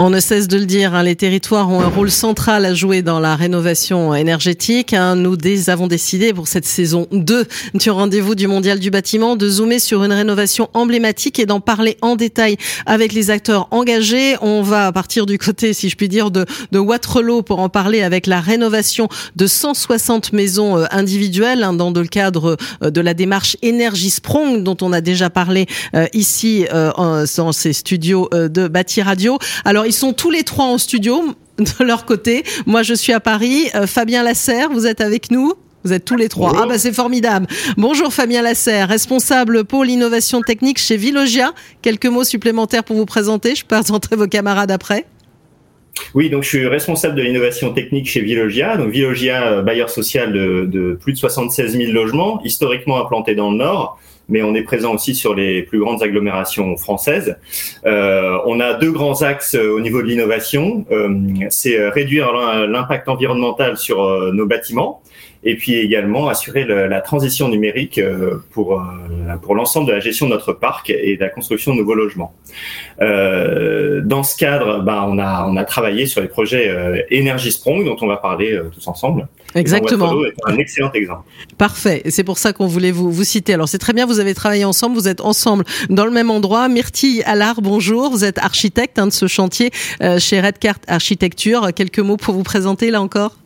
On ne cesse de le dire, hein, les territoires ont un rôle central à jouer dans la rénovation énergétique. Hein. Nous avons décidé pour cette saison 2 du rendez-vous du Mondial du bâtiment de zoomer sur une rénovation emblématique et d'en parler en détail avec les acteurs engagés. On va partir du côté, si je puis dire, de, de Waterloo pour en parler avec la rénovation de 160 maisons euh, individuelles hein, dans le cadre euh, de la démarche Énergie Sprong dont on a déjà parlé euh, ici dans ces studios de Bâti Radio. Alors ils sont tous les trois en studio de leur côté. Moi, je suis à Paris. Euh, Fabien Lasserre, vous êtes avec nous? Vous êtes tous les trois. Ah bah c'est formidable. Bonjour Fabien Lasserre, responsable pôle innovation technique chez Vilogia. Quelques mots supplémentaires pour vous présenter. Je peux présenter vos camarades après. Oui, donc je suis responsable de l'innovation technique chez Vilogia. Donc Vilogia, euh, bailleur social de, de, plus de 76 000 logements, historiquement implanté dans le Nord mais on est présent aussi sur les plus grandes agglomérations françaises. Euh, on a deux grands axes euh, au niveau de l'innovation. Euh, c'est réduire l'impact environnemental sur nos bâtiments et puis également assurer la transition numérique pour pour l'ensemble de la gestion de notre parc et de la construction de nouveaux logements. dans ce cadre, ben, on a on a travaillé sur les projets Energy Sprong dont on va parler tous ensemble. Exactement. un excellent exemple. Parfait. C'est pour ça qu'on voulait vous, vous citer. Alors c'est très bien, vous avez travaillé ensemble, vous êtes ensemble dans le même endroit. Myrtille Allard, bonjour. Vous êtes architecte hein, de ce chantier euh, chez Redcart Architecture. Quelques mots pour vous présenter là encore?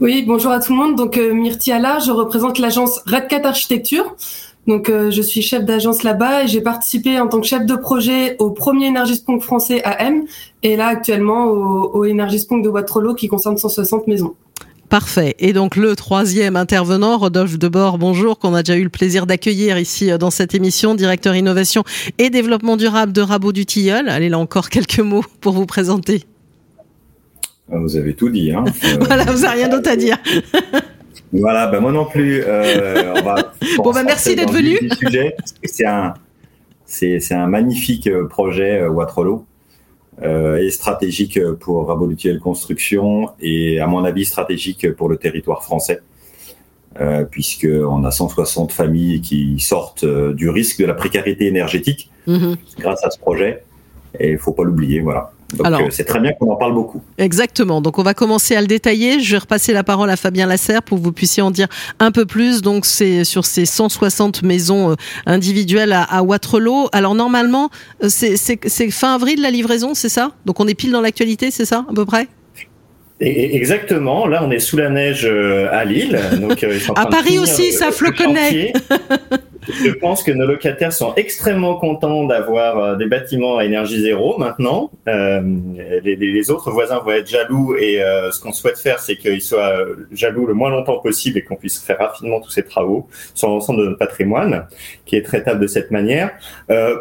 Oui, bonjour à tout le monde. Donc euh, Myrtille Allard, je représente l'agence Redcat Architecture. Donc euh, je suis chef d'agence là-bas et j'ai participé en tant que chef de projet au premier Energispong français AM et là actuellement au, au de Waterloo qui concerne 160 maisons. Parfait. Et donc le troisième intervenant, Rodolphe Debord, bonjour, qu'on a déjà eu le plaisir d'accueillir ici euh, dans cette émission, directeur innovation et développement durable de Rabot du Tilleul. Allez là encore quelques mots pour vous présenter. Ah, vous avez tout dit. Hein. voilà, vous n'avez rien d'autre à dire. voilà, ben moi non plus. Euh, bon, ben merci d'être venu. C'est un, c'est un magnifique euh, projet Waterloo euh, et stratégique pour Rabolutiel Construction et à mon avis stratégique pour le territoire français. Euh, puisqu'on a 160 familles qui sortent euh, du risque de la précarité énergétique mhm. grâce à ce projet. Et il faut pas l'oublier, voilà. Donc euh, c'est très bien qu'on en parle beaucoup. Exactement. Donc on va commencer à le détailler. Je vais repasser la parole à Fabien Lasserre pour que vous puissiez en dire un peu plus. Donc c'est sur ces 160 maisons euh, individuelles à, Waterloo. Alors normalement, euh, c'est fin avril la livraison, c'est ça? Donc on est pile dans l'actualité, c'est ça à peu près? Exactement. Là, on est sous la neige à Lille. Donc, à Paris aussi, ça floconnait. Je pense que nos locataires sont extrêmement contents d'avoir euh, des bâtiments à énergie zéro maintenant. Euh, les, autres voisins vont être jaloux et euh, ce qu'on souhaite faire, c'est qu'ils soient jaloux le moins longtemps possible et qu'on puisse faire rapidement tous ces travaux sur l'ensemble de notre patrimoine, qui est traitable de cette manière.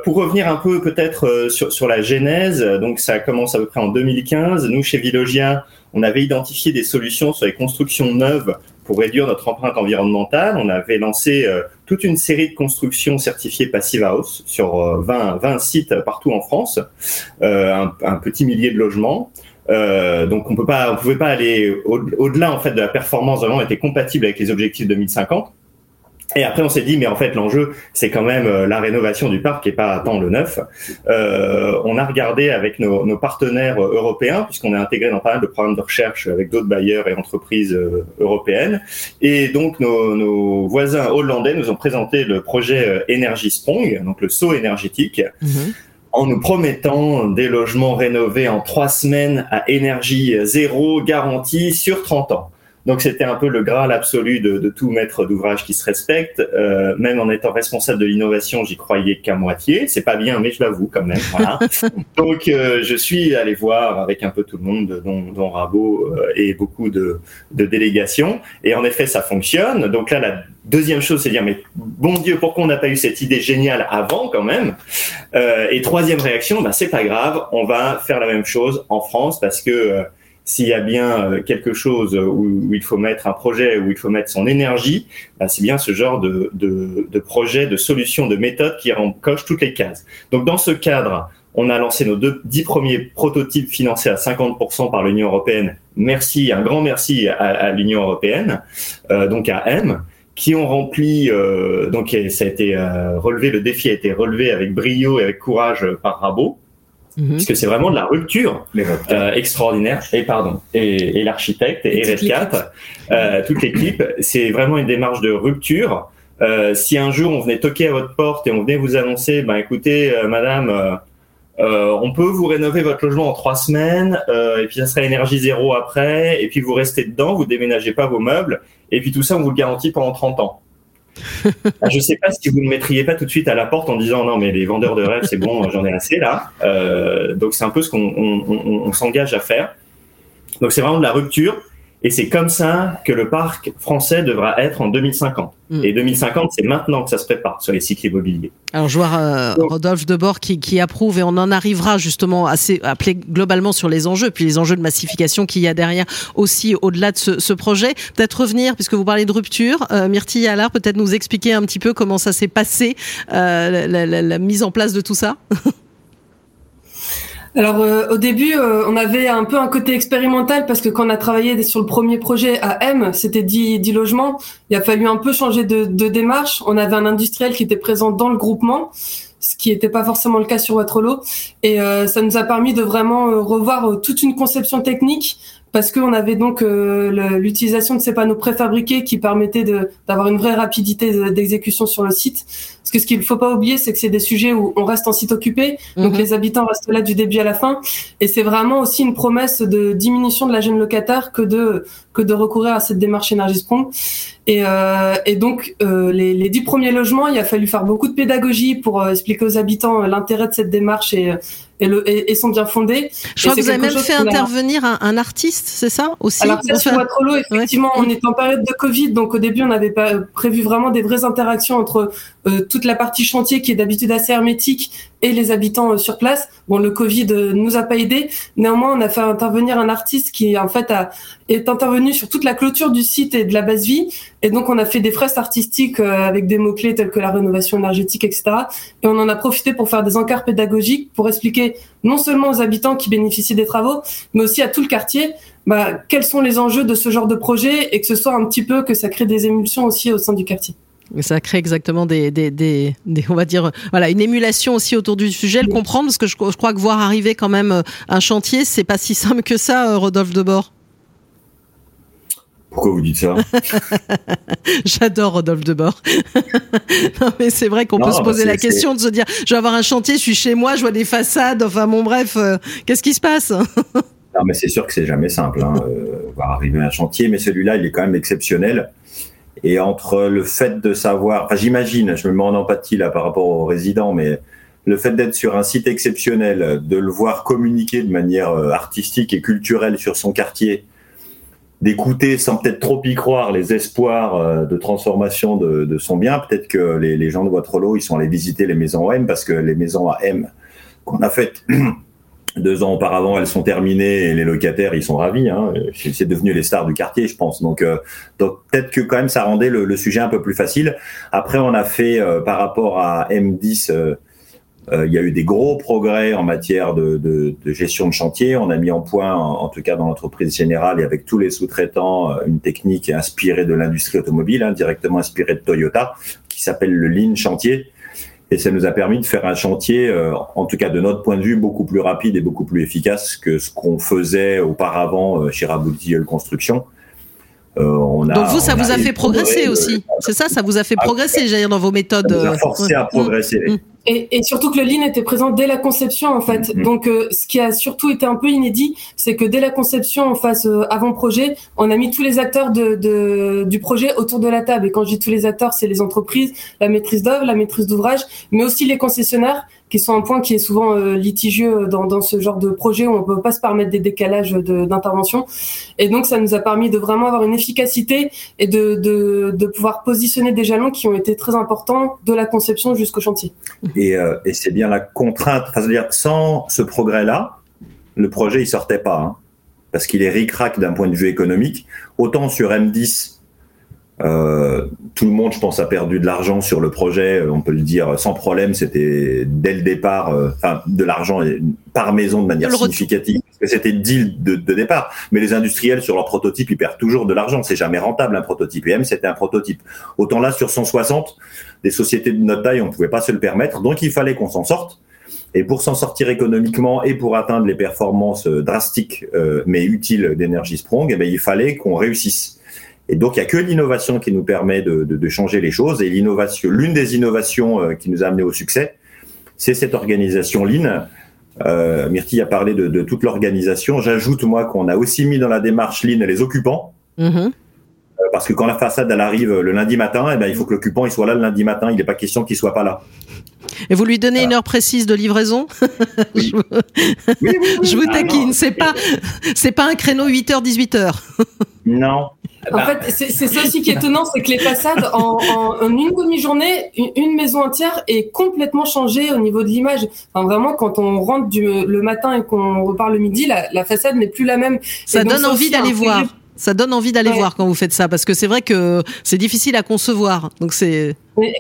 Pour revenir un peu peut-être sur, sur la genèse, donc ça commence à peu près en 2015. Nous, chez Vilogia, on avait identifié des solutions sur les constructions neuves pour réduire notre empreinte environnementale. On avait lancé euh, toute une série de constructions certifiées Passive House sur 20, euh, 20 sites partout en France, euh, un, petit millier de logements. Donc on on pouvait pas aller au-delà en fait de la performance vraiment était compatible avec les objectifs 2050. Et après, on s'est dit, mais en fait, l'enjeu, c'est quand même euh, la rénovation du parc et pas tant le neuf. Euh, on a regardé avec nos, nos partenaires euh, européens, puisqu'on est intégré dans pas mal de programmes de recherche avec d'autres bailleurs et entreprises euh, européennes. Et donc, nos, nos, voisins hollandais nous ont présenté le projet Energy Sprong, donc le saut énergétique. Mhm. en nous promettant des logements rénovés en trois semaines à énergie zéro garantie sur 30 ans. Donc c'était un peu le graal absolu de, de tout maître d'ouvrage qui se respecte. Euh, même en étant responsable de l'innovation, j'y croyais qu'à moitié. C'est pas bien, mais je l'avoue quand même. Voilà. Donc euh, je suis allé voir avec un peu tout le monde, dont, dont Rabot euh, et beaucoup de, de, délégations. Et en effet, ça fonctionne. Donc là, la deuxième chose, c'est dire mais bon Dieu, pourquoi on n'a pas eu cette idée géniale avant quand même? Euh, Et troisième réaction, bah, c'est pas grave, on va faire la même chose en France parce que s'il y a bien euh, quelque chose où, il faut mettre un projet, où il faut mettre son énergie, bah, c'est bien ce genre de, de, de, projet, de solution, de méthode qui coche toutes les cases. Donc dans ce cadre, on a lancé nos deux, dix premiers prototypes financés à 50% par l'Union européenne. Merci, un grand merci à, à l'Union européenne, euh, donc à M, qui ont rempli, euh, donc ça a été euh, relevé, le défi a été relevé avec brio et avec courage par Rabot. Mhm. puisque c'est vraiment de la rupture euh, extraordinaire. Et pardon, et, et l'architecte et, et Red 4, euh, toute l'équipe, c'est vraiment une démarche de rupture. Euh, si un jour on venait toquer à votre porte et on venait vous annoncer, ben écoutez, euh, Madame, on peut vous rénover votre logement en trois semaines, et puis ça sera énergie zéro après, et puis vous restez dedans, vous déménagez pas vos meubles, et puis tout ça on vous le garantit pendant 30 ans. Ah, je sais pas si vous ne mettriez pas tout de suite à la porte en disant non mais les vendeurs de rêves c'est bon j'en ai assez là. Euh, donc c'est un peu ce qu'on on, on, on s'engage à faire. Donc c'est vraiment de la rupture. Et c'est comme ça que le parc français devra être en 2050. Mm. Et 2050, c'est maintenant que ça se prépare sur les cycles immobiliers. Alors, je vois euh, Rodolphe Debord qui, qui approuve et on en arrivera justement à appeler globalement sur les enjeux, puis les enjeux de massification qu'il y a derrière aussi au-delà de ce, ce projet. Peut-être revenir, puisque vous parlez de rupture, euh, Myrtille Allard, peut-être nous expliquer un petit peu comment ça s'est passé, euh, la, la, la mise en place de tout ça Alors euh, au début, euh, on avait un peu un côté expérimental parce que quand on a travaillé sur le premier projet à M, c'était 10, 10 logements. Il a fallu un peu changer de, démarche. On avait un industriel qui était présent dans le groupement, ce qui n'était pas forcément le cas sur Waterloo. Et euh, ça nous a permis de vraiment euh, revoir toute une conception technique parce qu'on avait donc euh, l'utilisation de ces panneaux préfabriqués qui permettaient d'avoir une vraie rapidité d'exécution sur le site. Parce que ce qu'il ne faut pas oublier, c'est que c'est des sujets où on reste en site occupé, donc mhm. les habitants restent là du début à la fin, et c'est vraiment aussi une promesse de diminution de la gêne locataire que de que de recourir à cette démarche Sprong. Et, euh, et donc euh, les, les dix premiers logements, il a fallu faire beaucoup de pédagogie pour euh, expliquer aux habitants euh, l'intérêt de cette démarche et et, le, et, sont bien fondés. Je crois que vous avez même fait intervenir un, un, artiste, c'est ça aussi Alors ça, sur Waterloo, effectivement, on est en période de Covid, donc au début, on avait pas prévu vraiment des vraies interactions entre euh, toute la partie chantier qui est d'habitude assez hermétique et les habitants euh, sur place. Bon, le Covid euh, nous a pas aidé. Néanmoins, on a fait intervenir un artiste qui en fait a, est intervenu sur toute la clôture du site et de la base vie. Et donc, on a fait des fresques artistiques euh, avec des mots clés tels que la rénovation énergétique, etc. Et on en a profité pour faire des encarts pédagogiques pour expliquer non seulement aux habitants qui bénéficient des travaux, mais aussi à tout le quartier bah, quels sont les enjeux de ce genre de projet et que ce soit un petit peu que ça crée des émulsions aussi au sein du quartier. Ça crée exactement des, des, des, des, on va dire, voilà, une émulation aussi autour du sujet, le comprendre, parce que je, je crois que voir arriver quand même euh, un chantier, c'est pas si simple que ça, euh, Rodolphe Debord. Pourquoi vous dites ça? J'adore Rodolphe Debord. non, mais c'est vrai qu'on peut se poser la question de se dire, je vais avoir un chantier, je suis chez moi, je vois des façades, enfin bon bref, euh, qu'est-ce qui se passe? Non, mais c'est sûr que c'est jamais simple, hein, euh, voir arriver un chantier, mais celui-là, il est quand même exceptionnel. Et entre le fait de savoir, enfin j'imagine, je me mets en empathie là par rapport aux résidents, mais le fait d'être sur un site exceptionnel, de le voir communiquer de manière euh, artistique et culturelle sur son quartier, d'écouter sans peut-être trop y croire les espoirs euh, de transformation de, de son bien, peut-être que les, les, gens de Waterloo, ils sont allés visiter les maisons M parce que les maisons à M qu'on a faites deux ans auparavant, elles sont terminées et les locataires, ils sont ravis. Hein. C'est devenu les stars du quartier, je pense. Donc, euh, donc peut-être que quand même, ça rendait le, le, sujet un peu plus facile. Après, on a fait euh, par rapport à M10, euh, il y a eu des gros progrès en matière de, de, de, gestion de chantier. On a mis en point, en, en tout cas dans l'entreprise générale et avec tous les sous-traitants, une technique inspirée de l'industrie automobile, hein, directement inspirée de Toyota, qui s'appelle le Lean Chantier et ça nous a permis de faire un chantier, euh, en tout cas de notre point de vue, beaucoup plus rapide et beaucoup plus efficace que ce qu'on faisait auparavant euh, chez Raboutiel Construction. Euh, on a, Donc vous, ça vous a fait progresser aussi, c'est ça Ça vous a fait progresser, j'allais dire, dans vos méthodes. Ça nous a forcé à progresser. Mmh. Et, et, surtout que le lean était présent dès la conception en fait. Mm-hmm. Donc euh, ce qui a surtout été un peu inédit, c'est que dès la conception en phase euh, avant projet, on a mis tous les acteurs de, de, du projet autour de la table. Et quand je dis tous les acteurs, c'est les entreprises, la maîtrise d'œuvre, la maîtrise d'ouvrage, mais aussi les concessionnaires qui sont un point qui est souvent euh, litigieux dans, dans, ce genre de projet où on peut pas se permettre des décalages d'intervention. Et donc, ça nous a permis de vraiment avoir une efficacité et de, de, de pouvoir positionner des jalons qui ont été très importants de la conception jusqu'au chantier. Et, euh, et c'est bien la contrainte. Enfin, dire sans ce progrès-là, le projet il sortait pas, hein, parce qu'il est ric-rac d'un point de vue économique. Autant sur M10, euh, tout le monde, je pense, a perdu de l'argent sur le projet. Euh, on peut le dire sans problème. C'était dès le départ, euh, enfin, de l'argent par maison de manière significative. C'était le deal de, de, départ. Mais les industriels sur leur prototype, ils perdent toujours de l'argent. C'est jamais rentable un prototype. Et M, c'était un prototype. Autant là, sur 160, des sociétés de notre taille, on pouvait pas se le permettre. Donc, il fallait qu'on s'en sorte. Et pour s'en sortir économiquement et pour atteindre les performances drastiques mais utiles d'énergie Sprong, eh ben, il fallait qu'on réussisse. Et donc, il n'y a que l'innovation qui nous permet de, de, de changer les choses. Et l'innovation, l'une des innovations qui nous a amené au succès, c'est cette organisation Lean. Euh, Myrtille a parlé de, de toute l'organisation. J'ajoute, moi, qu'on a aussi mis dans la démarche Lean les occupants. Mm-hmm. Euh, parce que quand la façade elle arrive le lundi matin, eh ben, il faut que l'occupant il soit là le lundi matin. Il n'est pas question qu'il soit pas là. Et vous lui donnez une heure précise de livraison oui. Je, oui, oui, je vous ah, taquine. C'est pas, c'est pas un créneau 8h 18h. non. En bah. fait, c'est ça aussi qui est étonnant, c'est que les façades, en, en, une demi-journée, une, maison entière est complètement changée au niveau de l'image. Enfin, vraiment, quand on rentre du, le matin et qu'on repart le midi, la, la façade n'est plus la même. Ça donne envie d'aller voir. Ça donne envie d'aller voir quand vous faites ça, parce que c'est vrai que c'est difficile à concevoir. Donc c'est.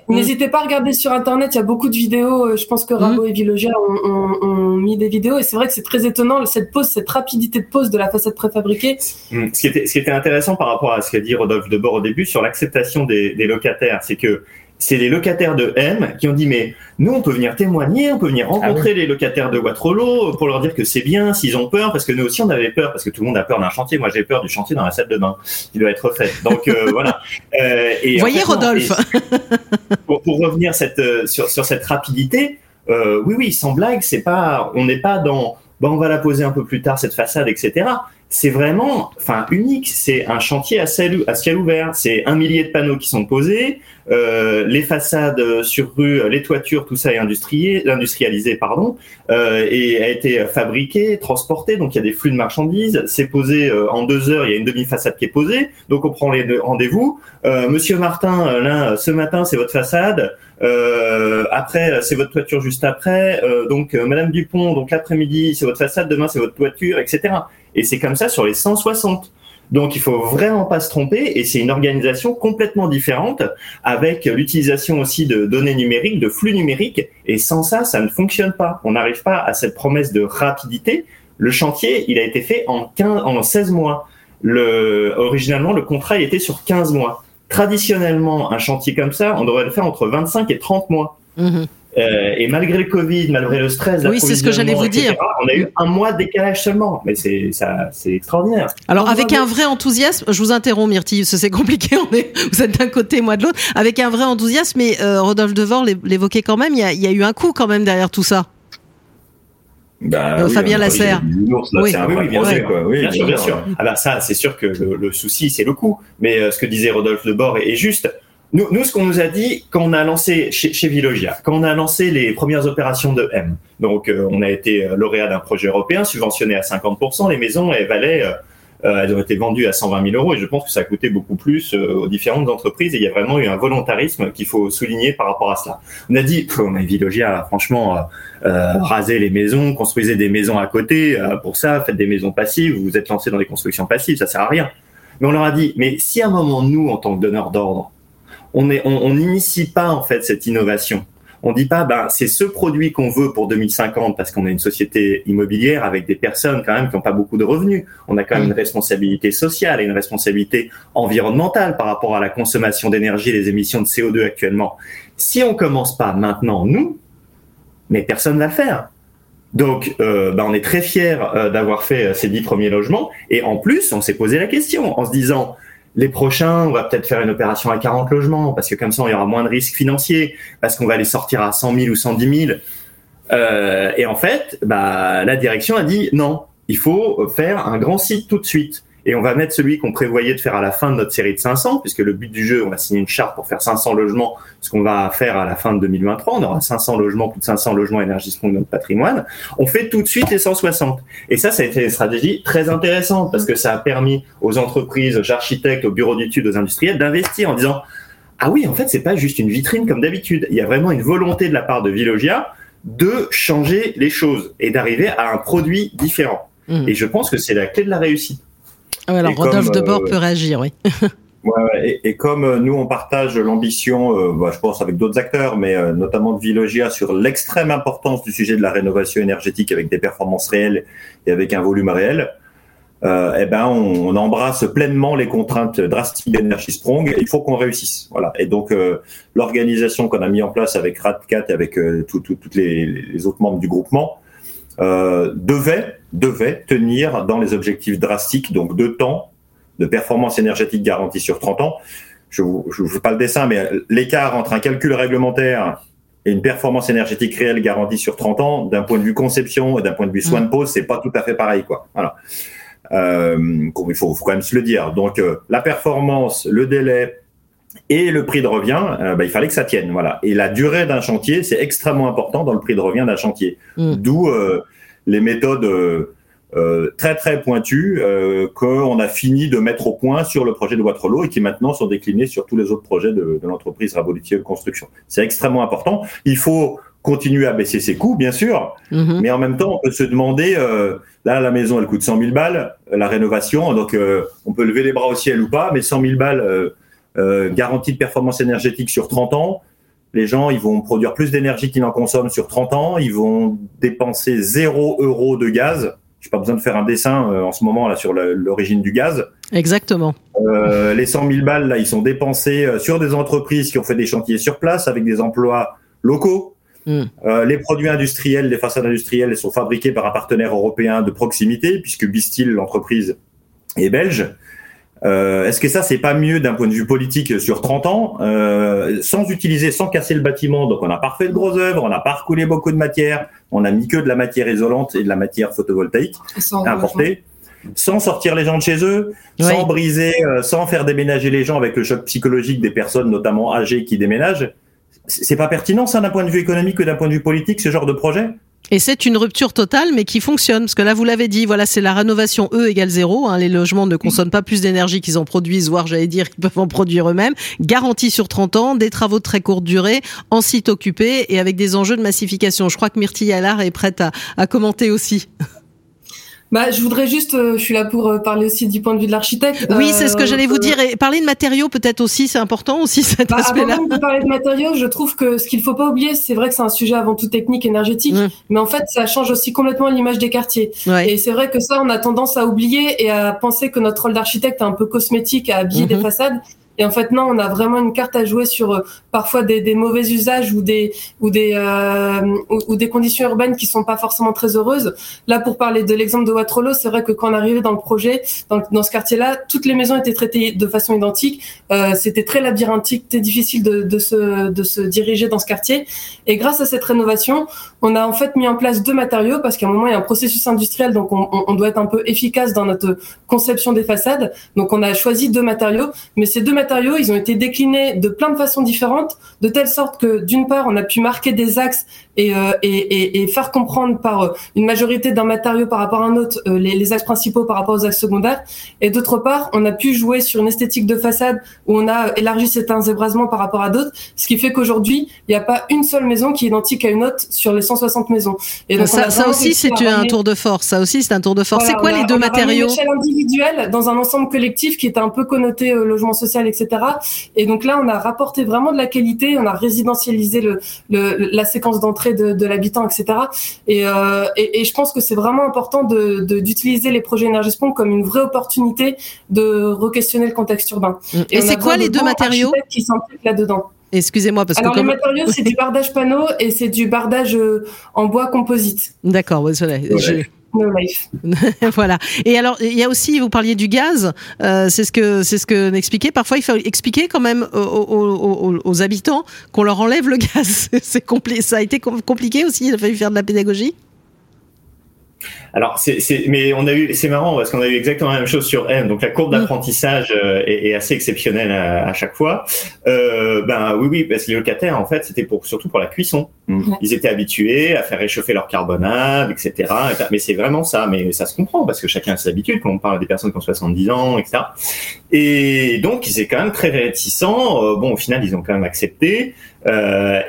N'hésitez pas à regarder sur internet, il y a beaucoup de vidéos. Euh, je pense que Rabo mmh. et Vilogia ont, ont, ont, mis des vidéos et c'est vrai que c'est très étonnant cette pose, cette rapidité de pose de la façade préfabriquée. Mmh. Ce, qui était, ce qui était intéressant par rapport à ce qu'a dit Rodolphe Debord au début sur l'acceptation des, des locataires, c'est que c'est les locataires de M qui ont dit mais nous on peut venir témoigner, on peut venir rencontrer ah les locataires de Watrolo pour leur dire que c'est bien s'ils ont peur parce que nous aussi on avait peur parce que tout le monde a peur d'un chantier. Moi j'ai peur du chantier dans la salle de bain qui doit être fait. Donc euh, voilà. Euh, et Voyez Rodolphe. pour, pour, revenir cette, euh, sur, sur cette rapidité, euh, oui oui sans blague c'est pas on n'est pas dans on va la poser un peu plus tard cette façade etc c'est vraiment, enfin, unique. C'est un chantier à ciel, ouvert. C'est un millier de panneaux qui sont posés. Euh, les façades sur rue, les toitures, tout ça est industrialisé, pardon, euh, et a été fabriqué, transporté. Donc il y a des flux de marchandises. C'est posé euh, en deux heures. Il y a une demi-façade qui est posée. Donc on prend les rendez-vous. Euh, Monsieur Martin, euh, là, ce matin, c'est votre façade. Euh, après, c'est votre toiture juste après. Euh, donc, Madame Dupont, donc l'après-midi, c'est votre façade. Demain, c'est votre toiture, etc. Et c'est comme ça sur les 160. Donc il faut vraiment pas se tromper et c'est une organisation complètement différente avec l'utilisation aussi de données numériques, de flux numériques et sans ça, ça ne fonctionne pas. On n'arrive pas à cette promesse de rapidité. Le chantier, il a été fait en 15, en 16 mois. Le, originalement, le contrat il était sur 15 mois. Traditionnellement, un chantier comme ça, on devrait le faire entre 25 et 30 mois. Mmh. Euh, et malgré le Covid, malgré le stress, oui, c'est ce que j'allais vous dire. On a eu un mois de décalage seulement, mais c'est ça, c'est extraordinaire. Alors avec un vrai enthousiasme, je vous interromps, Myrtille, c'est compliqué. On est, vous êtes d'un côté, moi de l'autre. Avec un vrai enthousiasme, mais euh, Rodolphe Devor l'évoquait quand même. Il y, a, il y, a, eu un coup quand même derrière tout ça. Bah, euh, oui, Fabien Lasserre. Oui, oui, bien, sûr, quoi. oui, bien, sûr, bien sûr. Ah bah ça, c'est sûr que le, le souci, c'est le coût. Mais euh, ce que disait Rodolphe Debord est, est juste. Nous, nous, ce qu'on nous a dit quand on a lancé chez, chez Vilogia, quand on a lancé les premières opérations de M, donc euh, on a été euh, lauréat d'un projet européen subventionné à 50%, les maisons elles valaient, euh, euh, elles ont été vendues à 120 000 euros et je pense que ça a coûté beaucoup plus aux différentes entreprises et il y a vraiment eu un volontarisme qu'il faut souligner par rapport à cela. On a dit, a Vilogia, franchement, raser les maisons, construisez des maisons à côté, pour ça, faites des maisons passives, vous vous êtes lancé dans des constructions passives, ça sert à rien. Mais on leur a dit, mais si à un moment, nous, en tant que donneurs d'ordre, on n'initie pas en fait cette innovation. On dit pas, ben c'est ce produit qu'on veut pour 2050 parce qu'on est une société immobilière avec des personnes quand même qui n'ont pas beaucoup de revenus. On a quand même une responsabilité sociale et une responsabilité environnementale par rapport à la consommation d'énergie et les émissions de CO2 actuellement. Si on commence pas maintenant nous, mais personne va le faire. Donc, euh, ben, on est très fiers euh, d'avoir fait euh, ces dix premiers logements. Et en plus, on s'est posé la question en se disant, les prochains, on va peut-être faire une opération à 40 logements parce que comme ça, il y aura moins de risques financiers parce qu'on va les sortir à 100 000 ou 110 000. Euh, et en fait, bah, la direction a dit non, il faut faire un grand site tout de suite. Et on va mettre celui qu'on prévoyait de faire à la fin de notre série de 500, puisque le but du jeu, on va signer une charte pour faire 500 logements, ce qu'on va faire à la fin de 2023. On aura 500 logements, plus de 500 logements énergisants de notre patrimoine. On fait tout de suite les 160. Et ça, ça a été une stratégie très intéressante, parce que ça a permis aux entreprises, aux architectes, aux bureaux d'études, aux industriels d'investir en disant, ah oui, en fait, c'est pas juste une vitrine comme d'habitude. Il y a vraiment une volonté de la part de Vilogia de changer les choses et d'arriver à un produit différent. Mmh. Et je pense que c'est la clé de la réussite. Ah alors Rodolphe Debord euh, peut réagir, oui. Ouais, et, et, comme euh, nous on partage l'ambition, euh, bah, je pense avec d'autres acteurs, mais notamment de Vilogia sur l'extrême importance du sujet de la rénovation énergétique avec des performances réelles et avec un volume réel, euh, eh ben on, embrasse pleinement les contraintes drastiques d'Energy Sprong. il faut qu'on réussisse. Voilà. Et donc euh, l'organisation qu'on a mis en place avec Radcat et avec euh, tous les, les, autres membres du groupement euh, devait devait tenir dans les objectifs drastiques, donc de temps, de performance énergétique garantie sur 30 ans. Je vous, je vous fais pas le dessin, mais l'écart entre un calcul réglementaire et une performance énergétique réelle garantie sur 30 ans, d'un point de vue conception et d'un point de vue soin de pose, c'est pas tout à fait pareil, quoi. Voilà. Euh, il faut, faut, quand même se le dire. Donc euh, la performance, le délai et le prix de revient, euh, bah, il fallait que ça tienne. Voilà. Et la durée d'un chantier, c'est extrêmement important dans le prix de revient d'un chantier. Mm. D'où euh, les méthodes euh, très très pointues qu'on a fini de mettre au point sur le projet de Waterloo et qui maintenant sont déclinés sur tous les autres projets de, de l'entreprise de Construction. C'est extrêmement important. Il faut continuer à baisser ses coûts, bien sûr, mm-hmm. mais en même temps, on peut se demander Là, la maison, elle coûte 100 000 balles, la rénovation. Donc, euh, on peut lever les bras au ciel ou pas, mais 100 000 balles, euh, euh, garantie de performance énergétique sur 30 ans. Les gens, ils vont produire plus d'énergie qu'ils en consomment sur 30 ans. Ils vont dépenser 0 euros de gaz. Je n'ai pas besoin de faire un dessin en ce moment là sur l'origine du gaz. Exactement. les 100 000 balles, là, ils sont dépensés sur des entreprises qui ont fait des chantiers sur place avec des emplois locaux. Hmm. Euh, les produits industriels, les façades industrielles sont fabriqués par un partenaire européen de proximité, puisque Bistil, l'entreprise, est belge. Euh, Est-ce que ça, c'est pas mieux d'un point de vue politique sur 30 ans, euh, sans utiliser, sans casser le bâtiment Donc, on n'a pas refait de grosses œuvres, on n'a pas recoulé beaucoup de matière, on a mis que de la matière isolante et de la matière photovoltaïque importée, sans sortir les gens de chez eux, sans briser, euh, sans faire déménager les gens avec le choc psychologique des personnes, notamment âgées, qui déménagent. C'est pas pertinent ça d'un point de vue économique que d'un point de vue politique ce genre de projet? Et c'est une rupture totale, mais qui fonctionne. Parce que là, vous l'avez dit, voilà, c'est la rénovation E égale zéro. Hein. les logements ne consomment pas plus d'énergie qu'ils en produisent, voire, j'allais dire, qu'ils peuvent en produire eux-mêmes. Garantie sur 30 ans, des travaux de très courte durée, en site occupé et avec des enjeux de massification. Je crois que Myrtille Allard est prête à, à commenter aussi. Bah, je voudrais juste, euh, je suis là pour euh, parler aussi du point de vue de l'architecte. Oui, c'est ce que j'allais vous euh, dire. Et parler de matériaux, peut-être aussi, c'est important aussi cet bah, aspect-là. Avant de parler de matériaux, je trouve que ce qu'il faut pas oublier, c'est vrai que c'est un sujet avant tout technique, énergétique, mmh. mais en fait, ça change aussi complètement l'image des quartiers. Et c'est vrai que ça, on a tendance à oublier et à penser que notre rôle d'architecte est un peu cosmétique, à habiller des mmh. façades. Et en fait, non, on a vraiment une carte à jouer sur euh, parfois des, mauvais usages ou des ou des euh, ou, des conditions urbaines qui sont pas forcément très heureuses. Là, pour parler de l'exemple de Waterloo, c'est vrai que quand on arrivait dans le projet, dans, ce quartier-là, toutes les maisons étaient traitées de façon identique. Euh, C'était très labyrinthique, très difficile de, de, se de se diriger dans ce quartier. Et grâce à cette rénovation, on a en fait mis en place deux matériaux parce qu'à un moment il y a un processus industriel, donc on, on doit être un peu efficace dans notre conception des façades. Donc on a choisi deux matériaux, mais ces deux matériaux, ils ont été déclinés de plein de façons différentes, de telle sorte que d'une part, on a pu marquer des axes et, euh, et, et, et faire comprendre par euh, une majorité d'un matériau par rapport à un autre euh, les, les, axes principaux par rapport aux axes secondaires. Et d'autre part, on a pu jouer sur une esthétique de façade où on a élargi certains ébrasement par rapport à d'autres, ce qui fait qu'aujourd'hui, il n'y a pas une seule maison qui est identique à une autre sur les 160 maisons. Et donc, ça, ça aussi, c'est un tour de force. Ça aussi, c'est un tour de force. c'est quoi les deux matériaux Une échelle individuelle dans un ensemble collectif qui était un peu connoté logement social, etc. Et donc là, on a rapporté vraiment de la qualité. On a résidentialisé le, le la séquence d'entrée de, de l'habitant, etc. Et, euh, et, et, je pense que c'est vraiment important de, d'utiliser les projets Énergie-Spont comme une vraie opportunité de re-questionner le contexte urbain. Et, et c'est quoi les deux matériaux qui s'impliquent là-dedans Excusez-moi parce Alors que les matériaux c'est du bardage panneau et c'est du bardage euh, en bois composite. D'accord, ouais, je... Voilà. Et alors, il y a aussi, vous parliez du gaz. Euh, c'est ce que c'est ce que n'expliquait. Parfois, il faut expliquer quand même aux, aux, aux habitants qu'on leur enlève le gaz. c'est compli ça a été compliqué aussi. Il a fallu faire de la pédagogie. Alors, c'est, mais on a eu, c'est marrant parce qu'on a eu exactement la même chose sur M. Donc la courbe d'apprentissage euh, est, est, assez exceptionnelle à, à chaque fois. Euh, ben oui, oui, parce que les locataires, en fait, c'était pour surtout pour la cuisson. Mm. Ils étaient habitués à faire réchauffer leur carbonade, etc. Mais c'est vraiment ça. Mais ça se comprend parce que chacun a ses habitudes. Quand on parle des personnes qui ont 70 ans, etc. Et donc, ils étaient quand même très réticents. Euh, bon, au final, ils ont quand même accepté.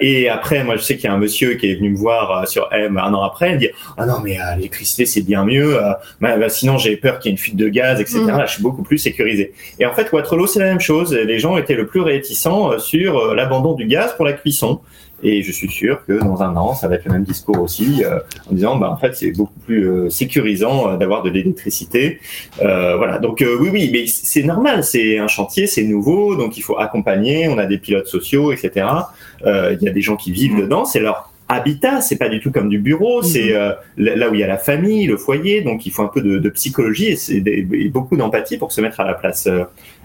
Et après, moi, je sais qu'il y a un monsieur qui est venu me voir sur M un an après, il me dit ah non mais euh, l'électricité c'est bien mieux. Bah, bah, sinon j'ai peur qu'il y ait une fuite de gaz, etc. Mmh. Là, je suis beaucoup plus sécurisé. Et en fait, Waterloo c'est la même chose. Les gens étaient le plus réticents sur l'abandon du gaz pour la cuisson. Et je suis sûr que dans un an, ça va être le même discours aussi, euh, en disant, bah, en fait, c'est beaucoup plus euh, sécurisant euh, d'avoir de l'électricité. voilà. Donc oui, oui, mais c'est normal. C'est un chantier, c'est nouveau, donc il faut accompagner. On a des pilotes sociaux, etc. Il y a des gens qui vivent dedans. C'est leur habitat, c'est pas du tout comme du bureau, mhm. c'est là où il y a la famille, le foyer, donc il faut un peu de, de psychologie et, et beaucoup d'empathie pour se mettre à la place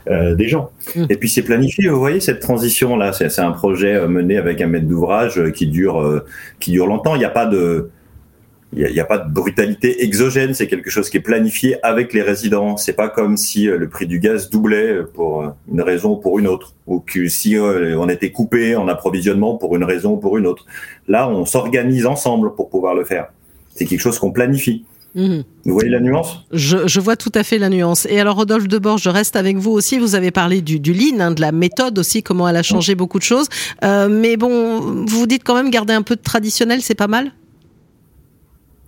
euh, des gens. Mmh. Et puis c'est planifié, vous voyez cette transition là, c'est un projet euh, mené avec un maître d'ouvrage euh, qui dure qui dure longtemps. Il n'y a pas de il n'y a, pas de brutalité exogène, c'est quelque chose qui est planifié avec les résidents. C'est pas comme si le prix du gaz doublait pour une raison ou pour une autre, ou que si on était coupé en approvisionnement pour une raison ou pour une autre. Là, on s'organise ensemble pour pouvoir le faire. C'est quelque chose qu'on planifie. Mhm. Vous voyez la nuance? Je, vois tout à fait la nuance. Et alors, Rodolphe Debord, je reste avec vous aussi. Vous avez parlé du, du lean, hein, de la méthode aussi, comment elle a changé beaucoup de choses. Euh, mais bon, vous vous dites quand même garder un peu de traditionnel, c'est pas mal?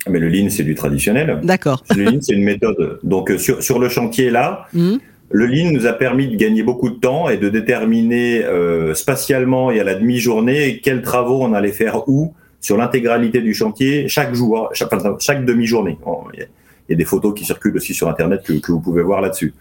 Mais le lean, c'est du traditionnel. D'accord. Le lean, c'est une méthode. Donc, euh, sur, sur le chantier là, mhm. le lean nous a permis de gagner beaucoup de temps et de déterminer euh, spatialement et à la demi-journée quels travaux on allait faire où sur l'intégralité du chantier chaque jour, chaque, chaque demi-journée. Il y a des photos qui circulent aussi sur Internet que, que vous pouvez voir là-dessus.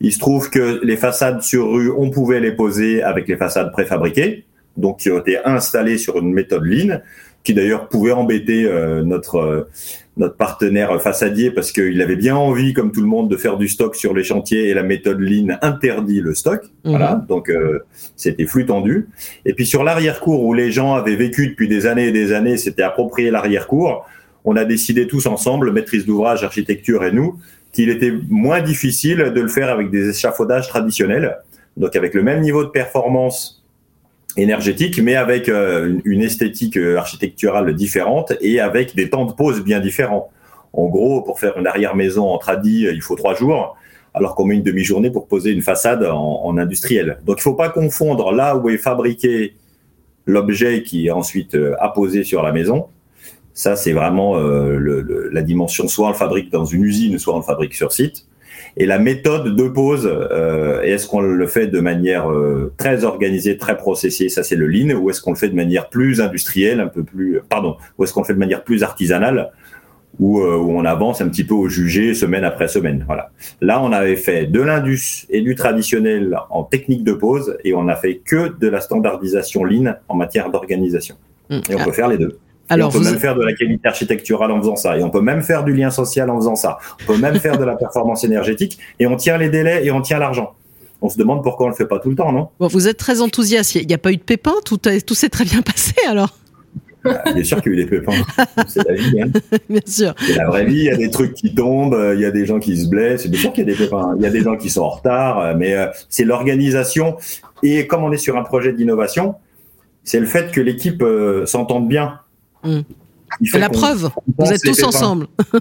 Il se trouve que les façades sur rue, on pouvait les poser avec les façades préfabriquées, donc qui ont été installées sur une méthode Lean, qui d'ailleurs pouvait embêter euh, notre euh, notre partenaire façadier parce qu'il avait bien envie, comme tout le monde, de faire du stock sur les chantiers et la méthode Lean interdit le stock. Mhm. Voilà, donc euh, c'était flux tendu. Et puis sur l'arrière-cour où les gens avaient vécu depuis des années et des années, c'était approprié l'arrière-cour. On a décidé tous ensemble, maîtrise d'ouvrage, architecture et nous, qu'il était moins difficile de le faire avec des échafaudages traditionnels. Donc avec le même niveau de performance énergétique, mais avec euh, une esthétique euh, architecturale différente et avec des temps de pause bien différents. En gros, pour faire une arrière-maison en tradi, il faut trois jours, alors qu'on met une demi-journée pour poser une façade en, industriel. Donc, il ne faut pas confondre là où est fabriqué l'objet qui est ensuite euh, apposé sur la maison. Ça, c'est vraiment la dimension, soit on le fabrique dans une usine, soit on le fabrique sur site et la méthode de pose, euh, est-ce qu'on le fait de manière euh, très organisée, très processée, ça c'est le lean, ou est-ce qu'on le fait de manière plus industrielle, un peu plus, pardon, ou est-ce qu'on le fait de manière plus artisanale, où, euh, où, on avance un petit peu au jugé semaine après semaine. Voilà. Là, on avait fait de l'indus et du traditionnel en technique de pose, et on n'a fait que de la standardisation lean en matière d'organisation. Mmh. Et on peut faire les deux. Alors, on peut même faire de la qualité architecturale en faisant ça. Et on peut même faire du lien social en faisant ça. On peut même faire de la performance énergétique. Et on tient les délais et on tient l'argent. On se demande pourquoi on le fait pas tout le temps, non? Bon, Vous êtes très enthousiaste. Il n'y a pas eu de pépins? Tout, tout s'est très bien passé alors? Bah, Bien sûr qu'il y a eu des pépins. C'est la vie. Hein. Bien sûr. C'est la vraie vie. Il y a des trucs qui tombent. Il y a des gens qui se blessent. Bien sûr qu'il y a des pépins. Il y a des gens qui sont en retard. Mais euh, c'est l'organisation. Et comme on est sur un projet d'innovation, c'est le fait que l'équipe euh, s'entende bien. Hmm. La preuve, vous êtes tous ensemble.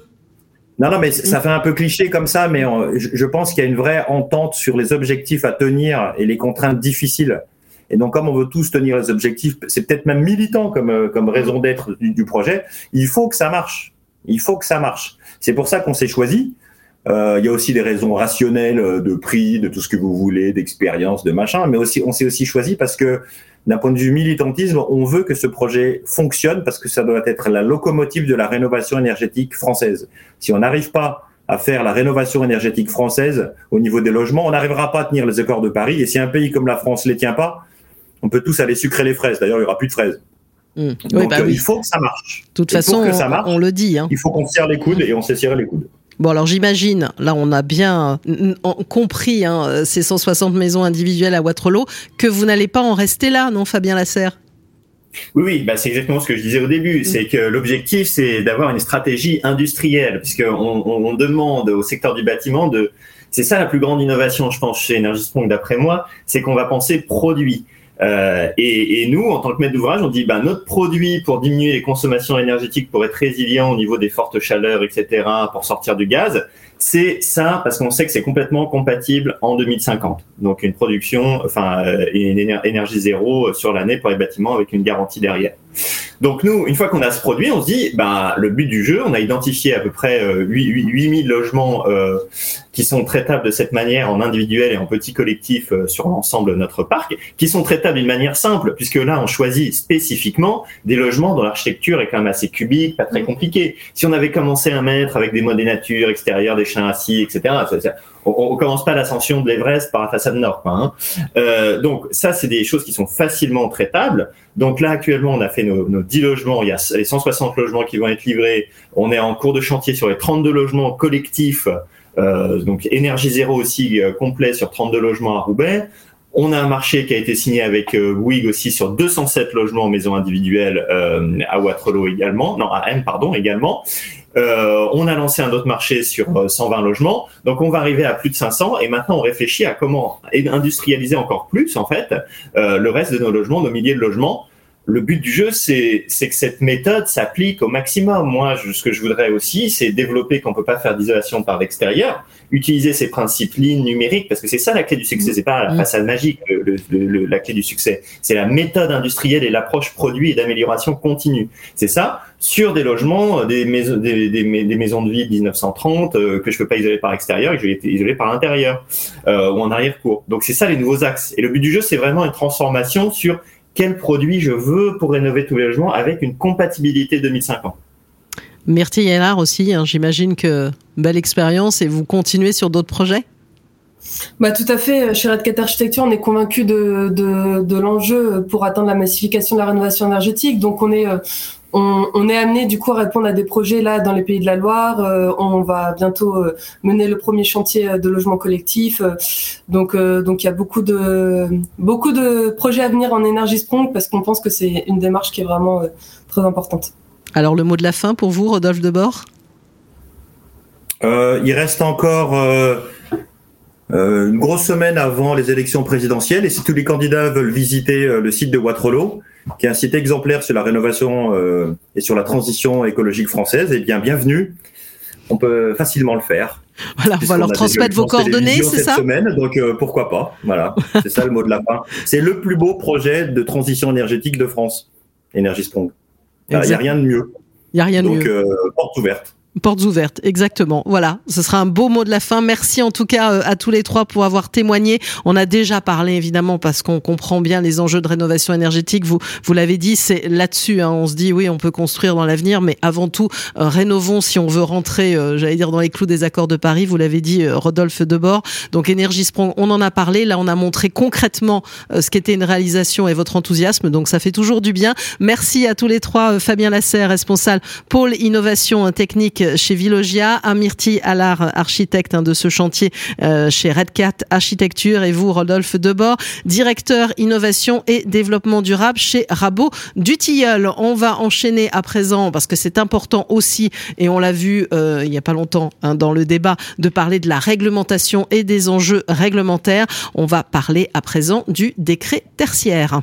Non, non, mais ça fait un peu cliché comme ça, mais je pense qu'il y a une vraie entente sur les objectifs à tenir et les contraintes difficiles. Et donc, comme on veut tous tenir les objectifs, c'est peut-être même militant comme, euh, comme raison d'être du, projet, il faut que ça marche. Il faut que ça marche. C'est pour ça qu'on s'est choisi. Euh, il y a aussi des raisons rationnelles euh, de prix, de tout ce que vous voulez, d'expérience, de machin, mais aussi on s'est aussi choisi parce que d'un point de vue militantisme, on veut que ce projet fonctionne parce que ça doit être la locomotive de la rénovation énergétique française. Si on n'arrive pas à faire la rénovation énergétique française au niveau des logements, on n'arrivera pas à tenir les accords de Paris. Et si un pays comme la France les tient pas, on peut tous aller sucrer les fraises. D'ailleurs, il y aura plus de fraises. Mmh. Donc, bah il faut que ça marche. De toute façon, on, le dit. Hein. Il faut qu'on serre les coudes et on sait serrer les coudes. Bon, alors j'imagine, là on a bien compris hein, ces 160 maisons individuelles à Waterloo, que vous n'allez pas en rester là, non, Fabien Lasserre? Oui, oui, bah c'est exactement ce que je disais au début. Mm. C'est que l'objectif, c'est d'avoir une stratégie industrielle, puisqu'on on, demande au secteur du bâtiment de. C'est ça la plus grande innovation, je pense, chez Energy d'après moi, c'est qu'on va penser produit. Euh, et, et, nous, en tant que maître d'ouvrage, on dit ben, notre produit pour diminuer les consommations énergétiques, pour être résilient au niveau des fortes chaleurs, etc., pour sortir du gaz, c'est ça parce qu'on sait que c'est complètement compatible en 2050. Donc une production, enfin euh, une énergie zéro sur l'année pour les bâtiments avec une garantie derrière. Donc nous, une fois qu'on a ce produit, on se dit, bah, le but du jeu, on a identifié à peu près 8, 8000 logements euh, qui sont traitables de cette manière en individuel et en petit collectif euh, sur l'ensemble de notre parc, qui sont traitables d'une manière simple, puisque là, on choisit spécifiquement des logements dont l'architecture est quand même assez cubique, pas très mm. compliquée. Si on avait commencé à mettre avec des modes des natures extérieures, des chiens assis, etc., on, on commence pas l'ascension de l'Everest par la façade nord. Quoi, hein. euh, donc ça, c'est des choses qui sont facilement traitables. Donc là, actuellement, on a fait nos, nos 10 logements. Il y a les 160 logements qui vont être livrés. On est en cours de chantier sur les 32 logements collectifs. Euh, donc énergie zéro aussi euh, complet sur 32 logements à Roubaix. On a un marché qui a été signé avec euh, Bouygues aussi sur 207 logements en maison individuelle euh, à Waterloo également, non à M pardon également. On a lancé un autre marché sur 120 logements, donc on va arriver à plus de 500 et maintenant on réfléchit à comment industrialiser encore plus en fait le reste de nos logements, nos milliers de logements le but du jeu, c'est que cette méthode s'applique au maximum. Moi, je, ce que je voudrais aussi, c'est développer qu'on peut pas faire d'isolation par l'extérieur, utiliser ces principes lignes numériques, parce que c'est ça la clé du succès. C'est pas la mm. façade magique, le, la clé du succès. C'est la méthode industrielle et l'approche produit et d'amélioration continue. C'est ça sur des logements, des maisons, des, des, maisons de vie de 1930 euh, que je peux pas isoler par extérieur et que je vais isoler par l'intérieur euh, ou en arrière-cour. Donc c'est ça les nouveaux axes. Et le but du jeu, c'est vraiment une transformation sur quel produit je veux pour rénover tous les logements avec une compatibilité 2050. Myrtille Yellard aussi, hein, j'imagine que belle expérience et vous continuez sur d'autres projets? Bah, tout à fait. Chez Redcat Architecture, on est convaincu de, de, de l'enjeu pour atteindre la massification de la rénovation énergétique. Donc, on est, on, est amené du coup à répondre à des projets là dans les pays de la Loire. Euh, on va bientôt euh, mener le premier chantier euh, de logement collectif. donc donc il y a beaucoup de beaucoup de projets à venir en énergie Sprong parce qu'on pense que c'est une démarche qui est vraiment très importante. Alors le mot de la fin pour vous, Rodolphe Debord? Il reste encore une grosse semaine avant les élections présidentielles et si tous les candidats veulent visiter le site de Waterloo, qui est un site exemplaire sur la rénovation euh, et sur la transition écologique française, eh bien, bienvenue. On peut facilement le faire. Voilà, on va leur transmettre vos coordonnées, c'est ça semaine, donc euh, pourquoi pas Voilà, c'est ça le mot de la fin. C'est le plus beau projet de transition énergétique de France, Énergie Sprong. Il n'y a rien de mieux. Il n'y a rien de mieux. Donc, euh, porte ouverte. Portes ouvertes, exactement. Voilà, ce sera un beau mot de la fin. Merci en tout cas euh, à tous les trois pour avoir témoigné. On a déjà parlé évidemment parce qu'on comprend bien les enjeux de rénovation énergétique. Vous vous l'avez dit, c'est là-dessus. Hein. On se dit oui, on peut construire dans l'avenir, mais avant tout, euh, rénovons si on veut rentrer, euh, j'allais dire dans les clous des accords de Paris. Vous l'avez dit, Rodolphe Debord. Donc Énergie Sprong, on en a parlé. Là, on a montré concrètement ce qu'était une réalisation et votre enthousiasme. Donc ça fait toujours du bien. Merci à tous les trois. Fabien Lasserre, responsable pôle innovation technique chez Villogia, Amirti Allard, architecte hein, de ce chantier euh, chez Redcat Architecture, et vous, Rodolphe Debord, directeur innovation et développement durable chez Rabot du Tilleul. On va enchaîner à présent, parce que c'est important aussi, et on l'a vu euh, il n'y a pas longtemps hein, dans le débat, de parler de la réglementation et des enjeux réglementaires. On va parler à présent du décret tertiaire.